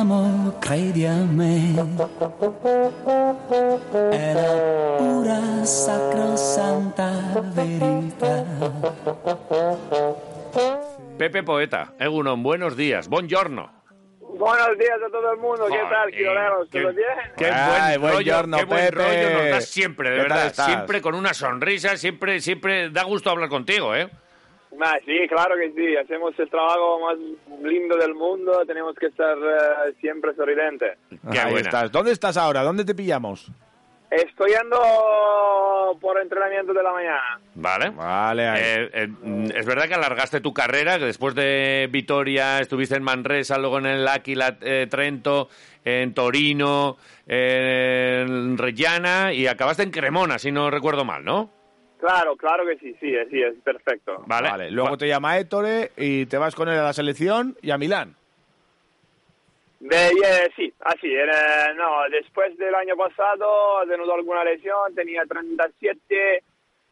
amo, credi a me. È la pura sacrosanta verità. Pepe Poeta, Egunon, buenos días, buongiorno. Buenos días a todo el mundo, ¿qué tal, quiroleros? qué- ¿Todo bien? Qué Ay, buen buen rollo, giorno, qué buen Pepe. rollo nos das siempre, de ¿Qué tal verdad. Siempre con una sonrisa, siempre, siempre da gusto hablar contigo, ¿eh? Ah, sí, claro que sí, hacemos el trabajo más lindo del mundo, tenemos que estar eh, siempre sorridentes. Qué Ahí buena. estás. ¿Dónde estás ahora? ¿Dónde te pillamos? Estoy yendo por entrenamiento de la mañana. Vale. Vale, ahí. Eh, eh, mm, es verdad que alargaste tu carrera, que después de Vitoria estuviste en Manresa, luego en el Aquila eh, Trento, en Torino, en Reggiana y acabaste en Cremona, si no recuerdo mal, ¿no? Claro, claro que sí, sí, sí, es perfecto. Vale. Vale, Luego te llama Ettore y te vas con él a la selección y a Milán. De, eh, sí, así, era- no, después del año pasado he tenido alguna lesión, tenía 37,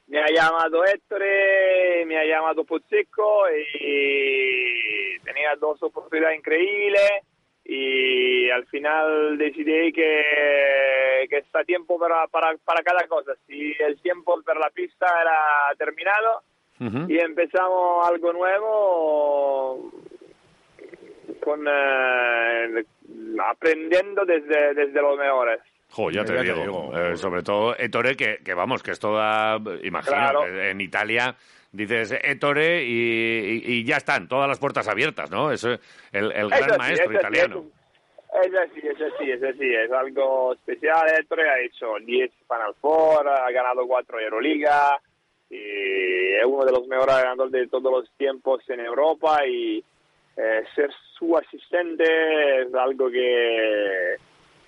me ha llamado Ettore, me ha llamado Pozzeco y tenía dos oportunidades increíbles y al final decidí que, que está tiempo para, para, para cada cosa. Si el tiempo para la pista era terminado y empezamos algo nuevo con eh, aprendiendo desde, desde los mejores. Jo, ya te Ya te digo. digo. Eh, sobre todo Ettore, que, que vamos, que es toda... Imagino Claro. en Italia dices Ettore y, y- y ya están, todas las puertas abiertas, ¿no? Es el, el gran maestro italiano. Es así, es así, es así, es algo especial. Ettore ha hecho 10 Final Four, ha ganado 4 Euroliga y es uno de los mejores ganadores de todos los tiempos en Europa y eh, ser su asistente es algo que,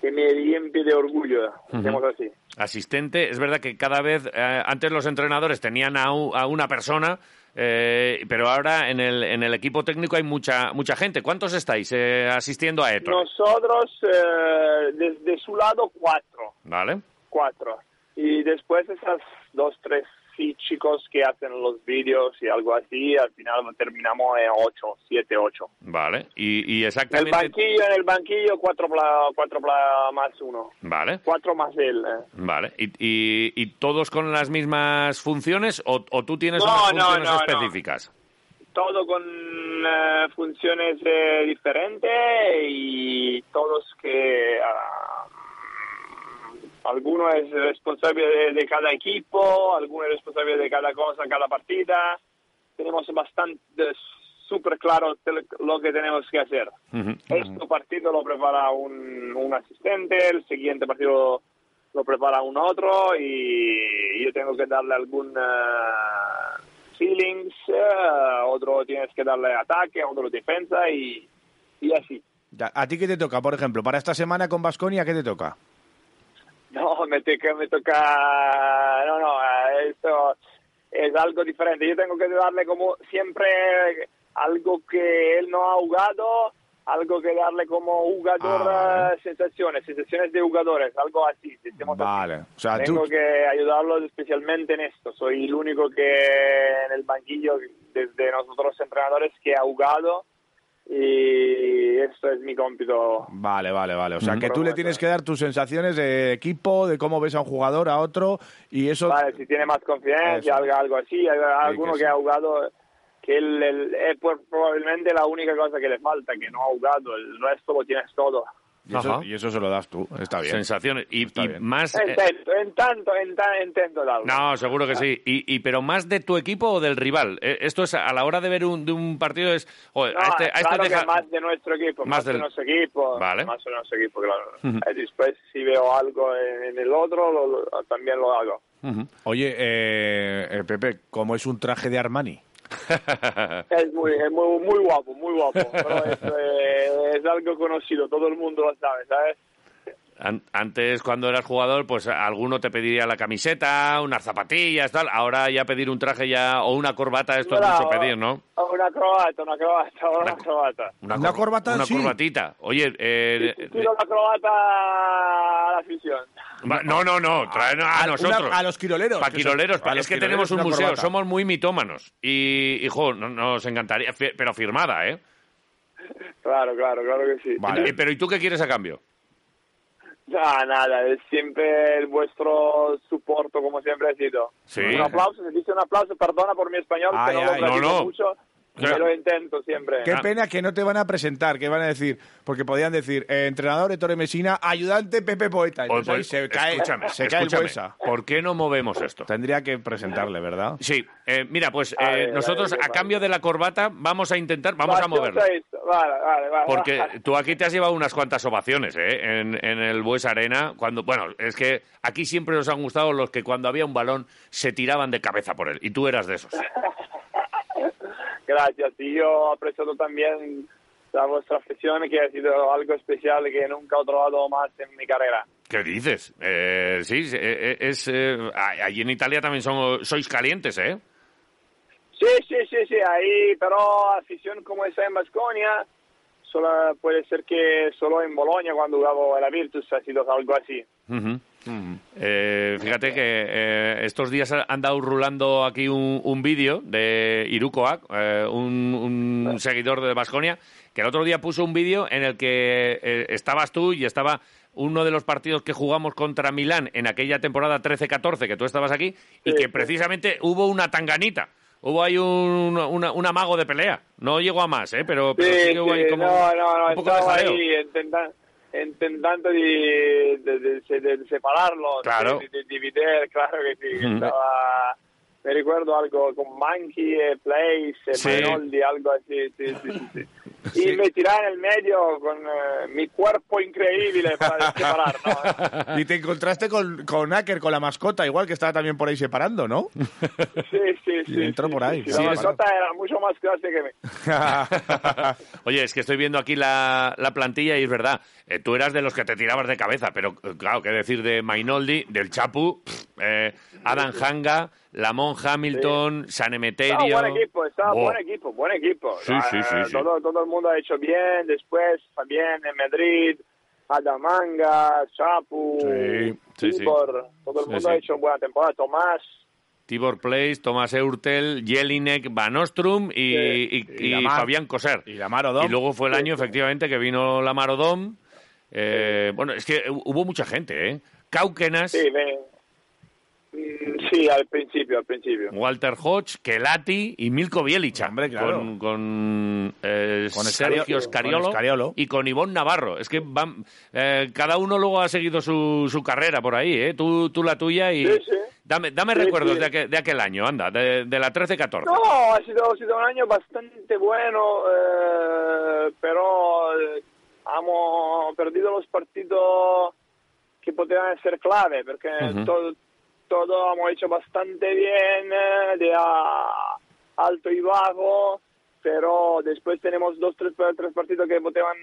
que me limpia de orgullo, digamos así. asistente. Es verdad que cada vez, eh, antes los entrenadores tenían a, u- a una persona, eh, pero ahora en el, en el equipo técnico hay mucha mucha gente. ¿Cuántos estáis eh, asistiendo a Ettore? Nosotros, eh, desde su lado, cuatro. ¿Vale? cuatro. Y después esas dos, tres sí, chicos que hacen los vídeos y algo así, al final terminamos en ocho, siete, ocho. Vale. Y, y En el exactamente... banquillo, en el banquillo, cuatro, pla- cuatro pla- más uno. Vale. Cuatro más él. eh. Vale. ¿Y, y, y todos con las mismas funciones o, o tú tienes No, unas funciones no, no. específicas? Todo con eh, funciones eh, diferentes y todos que... ah, alguno es responsable de, de cada equipo, alguno es responsable de cada cosa, cada partida. Tenemos bastante súper claro lo que tenemos que hacer. Este partido lo prepara un, un asistente, el siguiente partido lo prepara un otro y yo tengo que darle algún eh, feelings, eh, otro tienes que darle ataque, otro defensa y, y así. ¿A ti qué te toca, por ejemplo? Para esta semana con Basconia, ¿qué te toca? No, me toca, me toca, no, no, esto es algo diferente. Yo tengo que darle como siempre algo que él no ha jugado, algo que darle como jugador Ah, vale. eh, sensaciones, sensaciones de jugadores, algo así. decimos así. Vale. O sea, Tengo tú... que ayudarlo especialmente en esto. Soy el único que en el banquillo, desde nosotros entrenadores, que ha jugado y esto es mi cómpito. Vale, vale, vale. O sea, que tú le tienes que dar tus sensaciones de equipo, de cómo ves a un jugador, a otro, y eso... Vale, si tiene más confianza, algo, algo así, hay alguno que que, sí. ha jugado, que él, él- es por- probablemente la única cosa que le falta, que no ha jugado, el resto lo tienes todo. Y eso, y eso se lo das tú. Está bien. Sensaciones. Y, Está y bien. más... eh, Intento, en tanto, en tan, intento darlo. No, seguro que sí. Y, y pero más de tu equipo o del rival. Eh, Esto es a la hora de ver un, de un partido es joder, No, a este, a este claro deja- que más de nuestro equipo, Más más, del- de nuestro equipo, Vale. más de nuestro equipo, claro. Eh, Después, si veo algo en, en el otro, lo- lo- también lo hago. Ujú. Oye, eh, eh, Pepe, ¿cómo es un traje de Armani? Es muy, es muy, muy guapo, muy guapo. Pero es, eh, es algo conocido, todo el mundo lo sabe, ¿sabes? An- Antes, cuando eras jugador, pues alguno te pediría la camiseta, unas zapatillas, tal. Ahora ya pedir un traje ya o una corbata, esto es mucho pedir, ¿no? Una croata, una croata, una croata. Una cor- corbata, Una sí. corbatita. Oye, eh, Tiro la croata a la afición. no, no, no, trae a, A- nosotros. una- a los quiroleros, Para quiroleros. es que tenemos un una museo, corbata. somos muy mitómanos. Y, y jo, no- nos encantaría, pero firmada, ¿eh? Claro, claro, claro que sí. Vale. Eh, Pero ¿y tú qué quieres a cambio? Ah, nada, es siempre el vuestro soporte, como siempre ha sido. Sí. Un aplauso, se dice un aplauso, perdona por mi español, Ay, que no ay, lo no. mucho, Claro. pero intento siempre. Qué Ah. pena que no te van a presentar, que van a decir, porque podían decir, eh, entrenador Ettore Messina, ayudante Pepe Poeta. Ahí pues, se cae, escúchame, se cae escúchame. ¿Por qué no movemos esto? Tendría que presentarle, ¿verdad? Sí, eh, mira, pues A eh, ver, nosotros ver, a ¿qué cambio de la corbata vamos a intentar, vamos a Vale, moverlo. vamos esto. Vale, vale, vale. Porque vale. tú aquí te has llevado unas cuantas ovaciones, ¿eh? En, en el Bues Arena. Cuando, bueno, es que aquí siempre nos han gustado los que cuando había un balón se tiraban de cabeza por él. Y tú eras de esos. Gracias, y yo aprecio también la vuestra afición, que ha sido algo especial que nunca he trovado más en mi carrera. ¿Qué dices? Eh, sí, eh, eh, es, eh, a- allí en Italia también son, sois calientes, ¿eh? Sí, sí, sí, sí, ahí, pero afición como esa en Basconia, solo puede ser que solo en Bolonia cuando jugaba la Virtus ha sido algo así. Eh, fíjate que eh, estos días ha andado rulando aquí un, un vídeo de Irukoak, eh, un, un seguidor de Basconia, que el otro día puso un vídeo en el que eh, estabas tú y estaba uno de los partidos que jugamos contra Milán en aquella temporada 13-14, que tú estabas aquí, y que precisamente hubo una tanganita. Hubo ahí un, una- un amago de pelea. No llegó a más, ¿eh? Pero, pero sí Sí, que hubo ahí como no, no, no, un poco de estaba jaleo. ahí intenta- intentando de, de, de- separarlos, Claro. de, dividir, claro que sí. Ujú. Estaba, me recuerdo algo con Monkey, eh, Place, eh, Sí. Mainoldi, algo así, sí, sí, sí. Y me tiré en el medio con eh, mi cuerpo increíble para separar, ¿no? Y te encontraste con, con Acker, con la mascota, igual que estaba también por ahí separando, ¿no? Sí, sí, sí. Y entró sí, por sí, ahí. La mascota era mucho más clase que mí. Oye, es que estoy viendo aquí la, la plantilla y es verdad, eh, tú eras de los que te tirabas de cabeza, pero eh, claro, qué decir de Mainoldi, del Chapu, pff, eh, Adam Hanga, Lamont Hamilton, San Emeterio. Estaba buen equipo, estaba Buah. buen equipo, buen equipo. Sí, sí, sí, sí. Todo, todo el mundo ha hecho bien, después también en Madrid, Adamanga, Chapu, Sí, sí, sí. Tibor, todo el Sí, mundo sí. ha hecho buena temporada, Tomás. Tibor Place, Tomás Eurtel, Jelinek, Van Ostrum y, y- Y y Lamar. Fabián Coser. Y Lamar Odom. Y luego fue el año, efectivamente, que vino Lamar Odom. Eh, bueno, es que hubo mucha gente, ¿eh? Cauquenas, Sí, me- sí, al principio, al principio. Walter Hodge, Kelati y Milko Bielicha. Hombre, claro. Con, con, eh, Con Sergio Escario- Scariolo, con Scariolo. y con Ivonne Navarro. Es que van, eh, cada uno luego ha seguido su, su carrera por ahí, ¿eh? Tú, tú la tuya y... Sí, sí. Dame, dame Sí, recuerdos sí. De, aquel, de aquel año, anda, de, de la 13-14. No, ha sido, ha sido un año bastante bueno, eh, pero eh, hemos perdido los partidos que podían ser clave, porque Ujú. todo, todo hemos hecho bastante bien, eh, de a- alto y bajo, pero después tenemos dos, tres, tres partidos que podían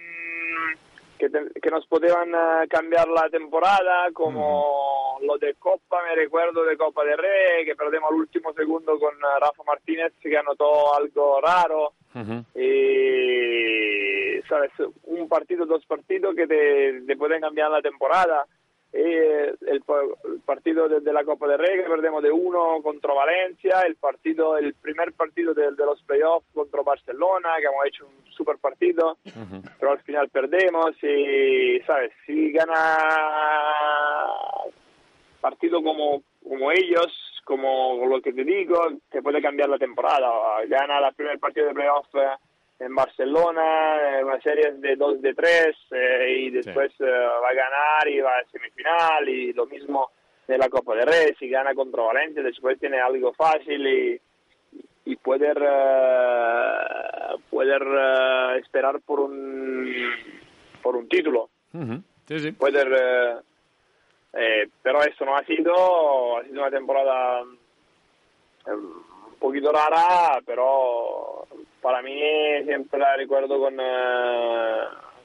que, te- que nos podían eh, cambiar la temporada, como lo de Copa, me recuerdo de Copa de Rey, que perdemos al último segundo con eh, Rafa Martínez, que anotó algo raro. Ujú. Y, ¿sabes? Un partido, dos partidos que te, te pueden cambiar la temporada. Eh, el, pa- el partido de, de la Copa de Rey que perdemos de uno contra Valencia, el partido, el primer partido de, de los playoffs contra Barcelona, que hemos hecho un super partido, pero al final perdemos y, ¿sabes? Si gana partido como, como ellos, como lo que te digo, te puede cambiar la temporada. Gana el primer partido de playoff eh, en Barcelona, eh, una serie de 2 de 3 y después eh, va a ganar y va a semifinal y lo mismo de la Copa de Rey, si gana contra Valencia después tiene algo fácil y, y poder, eh, poder eh, esperar por un, por un título. Sí, sí. poder eh, eh, pero eso no ha sido ha sido una temporada eh, un poquito rara pero para mí siempre la recuerdo con eh,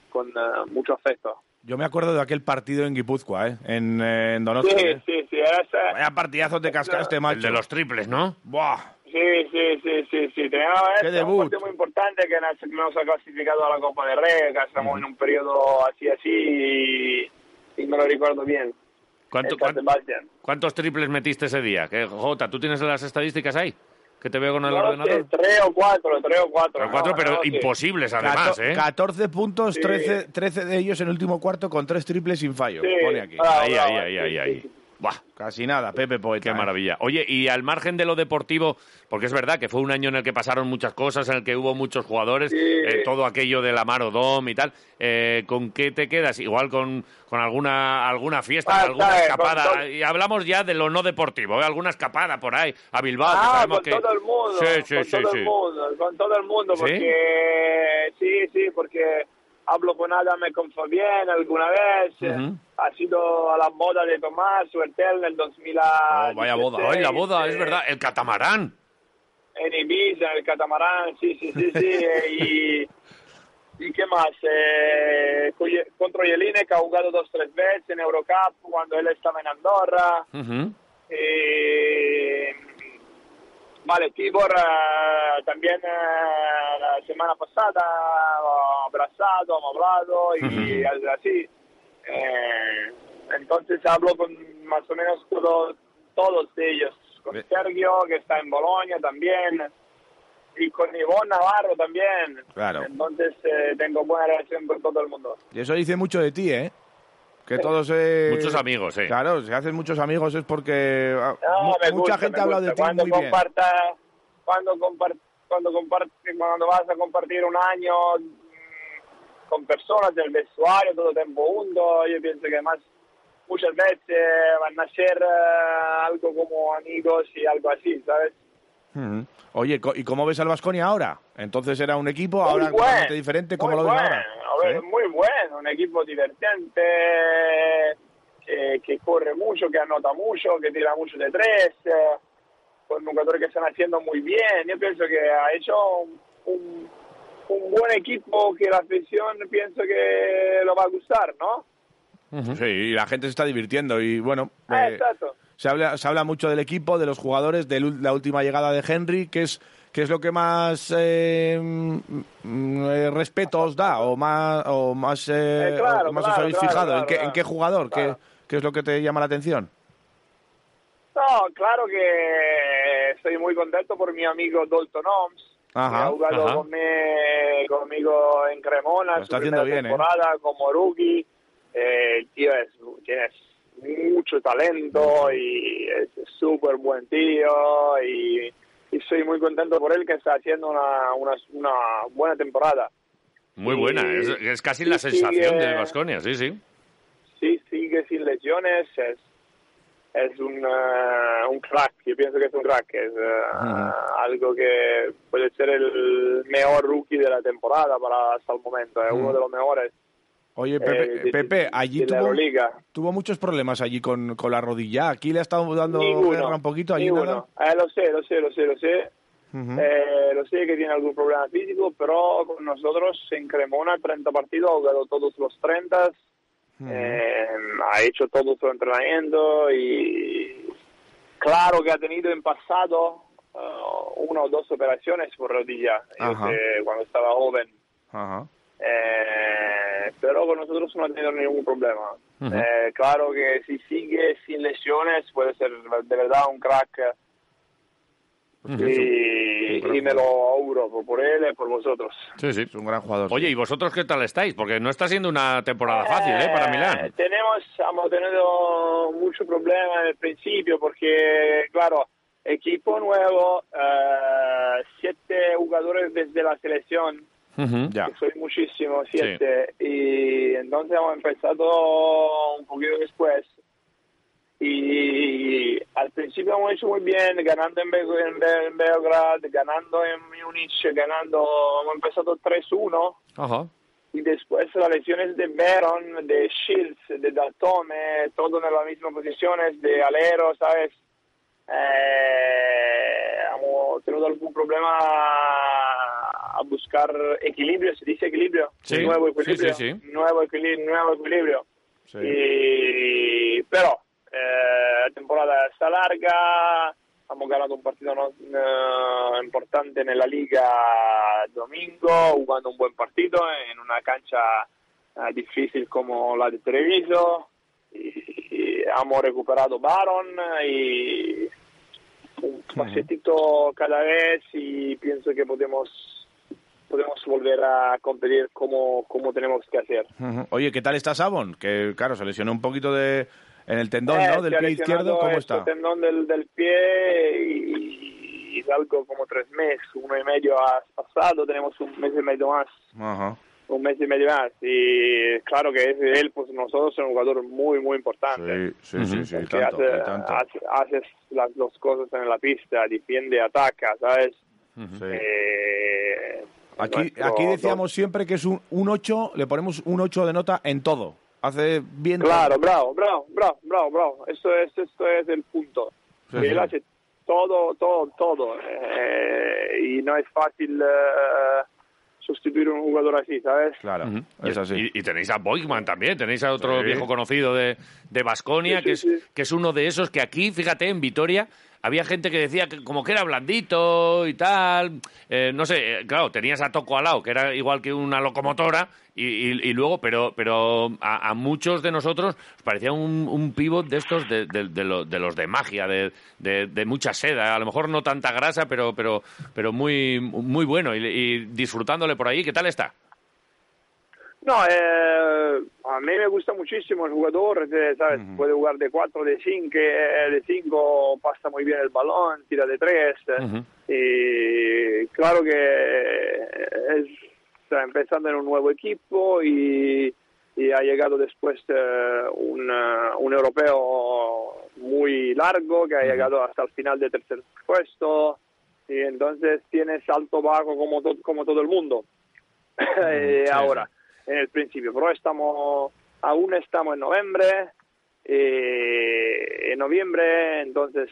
con eh, mucho afecto Yo me acuerdo de aquel partido en Guipúzcoa, ¿eh? En, eh, en Donostia. sí ¿eh? sí sí era esa- Vaya partidazos de cascaste, macho. El de los triples, ¿no? Buah. sí sí sí sí sí tenía Qué ese, un debut. partido muy importante que nos, nos ha clasificado a la Copa de Rey que estamos en un periodo así así y, y me lo recuerdo bien ¿Cuánto- en San cuán- Sebastián. ¿Cuántos triples metiste ese día? Que, Jota, ¿tú tienes las estadísticas ahí? Que te veo con el No ordenador. tres o cuatro, tres o cuatro. Pero cuatro, no, pero no imposibles además, Cato- ¿eh? 14 puntos, Sí. 13, 13 de ellos en el último cuarto con tres triples sin fallo. Sí, Pone aquí. bravo, Ahí, bravo, ahí, ahí, sí, ahí, sí, ahí. Buah, Casi nada, Pepe Poeta. qué ¿eh? maravilla. Oye, y al margen de lo deportivo, porque es verdad que fue un año en el que pasaron muchas cosas, en el que hubo muchos jugadores, Sí. eh, todo aquello de la Marodom y tal, eh, ¿con qué te quedas? Igual con, con alguna alguna fiesta, Ah, alguna sabes, escapada. Y hablamos ya de lo no deportivo, ¿eh? alguna escapada por ahí, a Bilbao, que Ah, sabemos con que... todo el mundo, Sí, sí, con sí, todo sí. el mundo, con todo el mundo, ¿Sí? porque sí, sí, porque hablo con Adame con Fabián alguna vez, Ujú. ha sido a la boda de Tomás Suertel en el 2000. Oh, vaya boda. Ay, la boda, es verdad. El catamarán. En Ibiza, el catamarán, sí, sí, sí, sí, eh, y... ¿Y qué más? Eh, contra Jelinek ha jugado dos tres veces en Eurocup cuando él estaba en Andorra. Ujú. Eh, vale, Tibor eh, también eh, la semana pasada hemos abrazado, hemos hablado y así. Eh, entonces hablo con más o menos todo- todos ellos. Con Ve- Sergio, que está en Bolonia también. Y con Ivonne Navarro también. Claro. Entonces eh, tengo buena relación con todo el mundo. Y eso dice mucho de ti, ¿eh? Que todos... eh, Muchos amigos, sí. Claro, si hacen muchos amigos es porque ah, No, mucha gusta, gente habla de ti cuando muy bien. comparta, cuando compar, cuando comparte, cuando vas a compartir un año con personas del vestuario todo el tiempo juntos, yo pienso que más muchas veces van a ser eh, algo como amigos y algo así, ¿sabes? Ujú. Oye, ¿y cómo ves al Vasconia ahora? Entonces era un equipo, Muy ahora totalmente diferente. ¿Cómo lo ves bueno, ahora? a ver, ¿Sí? Muy bueno, un equipo divertente, que, que corre mucho, que anota mucho, que tira mucho de tres, eh, con jugadores que están haciendo muy bien. Yo pienso que ha hecho un, un- un buen equipo que la afición pienso que lo va a gustar, ¿no? Sí, y la gente se está divirtiendo y bueno, Ah, eh, exacto. se, habla, se habla mucho del equipo, de los jugadores, de la última llegada de Henry, que es, que es lo que más eh, mm, eh, respeto os da o más, o más, eh, Eh, claro, o más os habéis claro, fijado. ¿En, claro, qué, ¿En claro. qué jugador? ¿Qué, qué es lo que te llama la atención? No, claro que estoy muy contento por mi amigo Dalton Holmes, Ajá, ha jugado ajá. conmi- conmigo en Cremona, Lo su está primera haciendo bien, ¿eh? temporada como rookie. Eh, el tío es, tiene mucho talento y es súper buen tío y, y estoy muy contento por él que está haciendo una, una, una buena temporada. Muy Y- buena. Es, es casi la sensación sigue- de Vasconia, sí, sí. Sí, sigue sin lesiones, es, es un, eh, un crack, yo pienso que es un crack, es eh, algo que puede ser el mejor rookie de la temporada para hasta el momento, es uno de los mejores. Oye, eh, Pepe, de- Pepe allí tuvo, tuvo muchos problemas allí con, con la rodilla. Aquí le ha estado dando un poquito, allí ninguno. nada. Eh, lo sé, lo sé, lo sé, lo sé. Eh, lo sé que tiene algún problema físico, pero con nosotros en Cremona 30 partidos, ha jugado todos los 30, eh, ha hecho todo su entrenamiento y claro que ha tenido en pasado eh, una o dos operaciones por rodilla cuando estaba joven. Eh, pero con nosotros no ha tenido ningún problema. Eh, claro que si sigue sin lesiones puede ser de verdad un crack Ujú. y, me lo auguro por, él y por vosotros. Sí, sí. Es un gran jugador. Oye. ¿y vosotros qué tal estáis? Porque no está siendo una temporada fácil, ¿eh? Para Eh, Milán. Tenemos, hemos tenido mucho problema en el principio porque, claro, equipo nuevo, eh, siete jugadores desde la selección. Ya. que soy muchísimo, siete, y entonces hemos empezado un poquito después. Y al principio hemos hecho muy bien, ganando en, Be- en Be- en Belgrad, ganando en Múnich, ganando, hemos empezado 3-1 Ajá. y después las lesiones de Baron, de Shields, de Datome, todo en las mismas posiciones, de Alero, ¿sabes? Eh, hemos tenido algún problema a buscar equilibrio, se dice equilibrio, Sí, nuevo equilibrio, sí, sí. nuevo equilibrio, nuevo equilibrio. Sí. Y, pero eh, la temporada está larga, hemos ganado un partido no- eh, importante en la liga domingo, jugando un buen partido en una cancha eh, difícil como la de Treviso. Y, y hemos recuperado Baron y un pasetito cada vez y pienso que podemos podemos volver a competir como, como tenemos que hacer. Oye, ¿qué tal está Sabon? Que, claro, se lesionó un poquito de en el tendón, Eh, ¿no? Del se ha pie izquierdo, ¿cómo este está? tendón del, del pie y, y algo como tres meses, uno y medio ha pasado, tenemos un mes y medio más, Ajá. un mes y medio más. Y claro que es él, pues nosotros es un jugador muy, muy importante. Sí, sí, sí, sí, El tanto, hace, tanto. hace- las dos cosas en la pista, defiende, ataca, ¿sabes? Sí. Eh, Aquí, nuestro- aquí decíamos siempre que es un, un 8, le ponemos un 8 de nota en todo. Hace bien. Claro, bravo, bravo, bravo, bravo, bravo. Esto es, esto es el punto. Sí, Él sí. hace todo, todo, todo. Eh, y no es fácil eh, sustituir a un jugador así, ¿sabes? Claro, es Y- así. Y, y tenéis a Boigman también, tenéis a otro Sí. viejo conocido de, de Basconia, Sí, que, es, sí. que es uno de esos que aquí, fíjate, en Vitoria, había gente que decía que como que era blandito y tal. Eh, no sé, eh, claro, tenías a Toco al lado, que era igual que una locomotora, y, luego, pero, pero a, muchos de nosotros nos parecía un, un de estos, de, de- de de los de magia, de mucha seda. A lo mejor no tanta grasa, pero, pero, pero muy, muy bueno. Y, y disfrutándole por ahí, ¿qué tal está? No, eh, a mí me gusta muchísimo el jugador, eh, ¿sabes? Puede jugar de 4, de 5, de 5, pasa muy bien el balón, tira de 3. Ujú. Y claro que es, está empezando en un nuevo equipo y, y ha llegado después eh, un, eh, un europeo muy largo que ha llegado hasta el final de tercer puesto y entonces tiene salto bajo como, to- como todo el mundo. Eh, sí, ahora, en el principio, pero estamos, aún estamos en noviembre, eh, en noviembre, entonces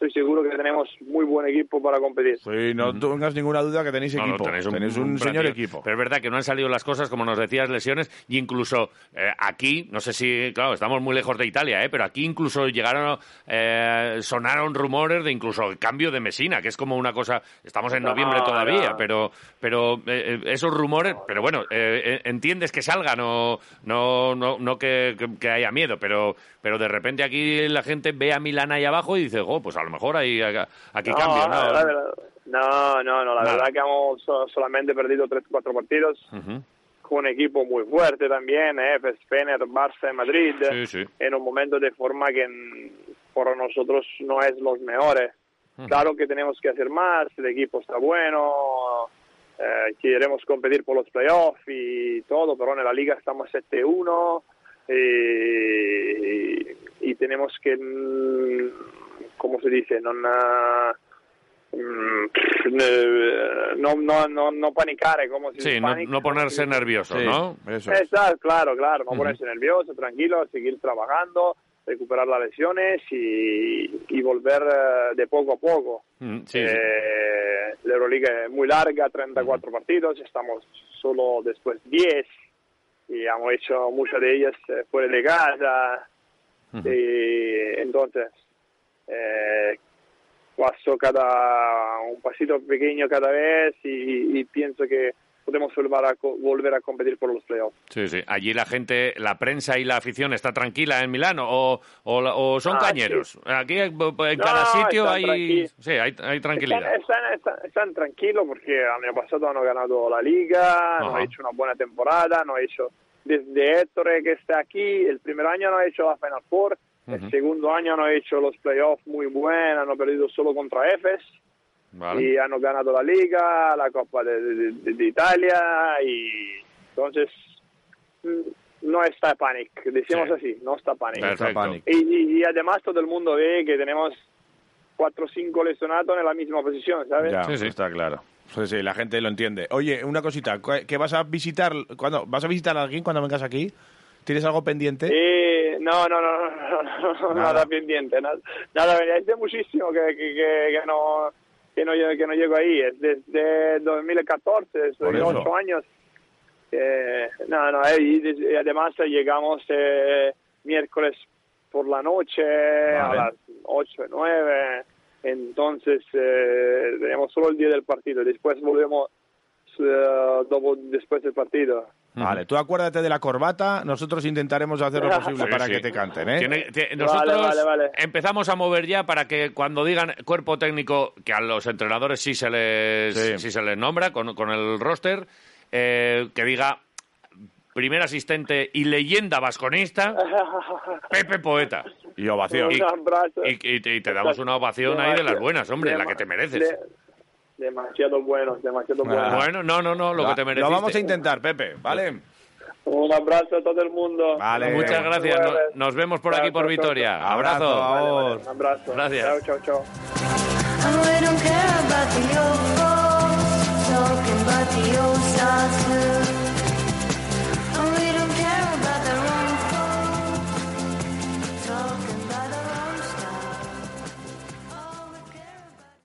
estoy seguro que tenemos muy buen equipo para competir. Sí, no tengas ninguna duda que tenéis No, no, equipo. tenéis tenéis un, señor equipo. Pero es verdad que no han salido las cosas, como nos decías, lesiones, y incluso eh, aquí, no sé si, claro, estamos muy lejos de Italia, ¿eh? pero aquí incluso llegaron, eh, sonaron rumores de incluso el cambio de Mesina, que es como una cosa, estamos en No, noviembre todavía, no. pero, pero eh, eh, esos rumores, pero bueno, entiendes que salgan, no, no, no, no que, que- que haya miedo, pero, pero de repente aquí la gente ve a Milán ahí abajo y dice, oh, pues a lo mejor hay aquí cambio, ¿no? la verdad- no, no, no, la Nada. verdad que hemos so- solamente perdido 3-4 partidos Ujú. con un equipo muy fuerte también, eh, Fener, Barça y Madrid, Sí, sí. en un momento de forma que por nosotros no es los mejores. Claro que tenemos que hacer más, el equipo está bueno, eh, queremos competir por los playoffs y todo, pero en la liga estamos 7-1 y, y tenemos que, mm, ¿cómo se dice? Non, ah, mm, eh, no, no, no, no panicare, como si Sí, no, no ponerse nervioso, Sí, ¿no? eso claro, claro, no ponerse nervioso, tranquilo, seguir trabajando, recuperar las lesiones y, y volver eh, de poco a poco. Mm, sí, sí. Eh, La Euroliga es muy larga, 34 partidos, estamos solo después 10 y hemos hecho muchas de ellas fuera de casa. Y entonces, eh, paso cada un pasito pequeño cada vez y, y pienso que podemos volver a, volver a competir por los playoffs. Sí, sí. Allí la gente, la prensa y la afición está tranquila en Milán o, o, o son Ah, cañeros. Aquí en cada No, sitio están hay, sí, hay, hay tranquilidad. Están, están, están- están tranquilos porque el año pasado han ganado la liga, Ajá. han hecho una buena temporada, han hecho desde Héctor que está aquí, el primer año no ha hecho la Final Four, el segundo año no ha hecho los playoffs muy buenos, han perdido solo contra Efes Vale. y han ganado la liga, la Copa de, de- de- de Italia y entonces mm, no está panic, decimos Sí. así, no está panic. Y, y- y además todo el mundo ve que tenemos cuatro o cinco lesionados en la misma posición, ¿sabes? Ya, Sí, sí. está claro. Sí, sí, la gente lo entiende. Oye, una cosita, ¿cu- ¿qué vas a visitar? cuando ¿Vas a visitar a alguien cuando vengas aquí? ¿Tienes algo pendiente? No, no, no, no, Nada. nada pendiente, nada, nada hace muchísimo que, que, no que no que no llego ahí, es desde 2014, Por soy eso. ocho años. Eh, no, no, eh, y, además eh, llegamos eh, miércoles por la noche a las 8 9, entonces eh, tenemos solo el día del partido, después volvemos después del partido. Vale, tú acuérdate de la corbata, nosotros intentaremos hacer lo posible Sí, para sí. que te canten, ¿eh? Tiene- nosotros vale, vale. empezamos a mover ya para que cuando digan cuerpo técnico, que a los entrenadores sí se les, Sí. sí se les nombra con, con el roster, eh, que diga primer asistente y leyenda vasconista, Pepe Poeta. Y ovación. Y-. Y, y te damos una ovación ahí de las buenas, hombre, la que te mereces. De- demasiado bueno, demasiado bueno. Ah. Bueno, no, no, no, lo que te mereces. Lo vamos a intentar, Pepe, ¿vale? Un abrazo a todo el mundo. Vale. Muchas gracias. Nos vemos por Chao, aquí por chao, Vitoria. chao. Abrazo. Abrazo. Vale, vale, abrazo. Gracias. Chao, chao, chao.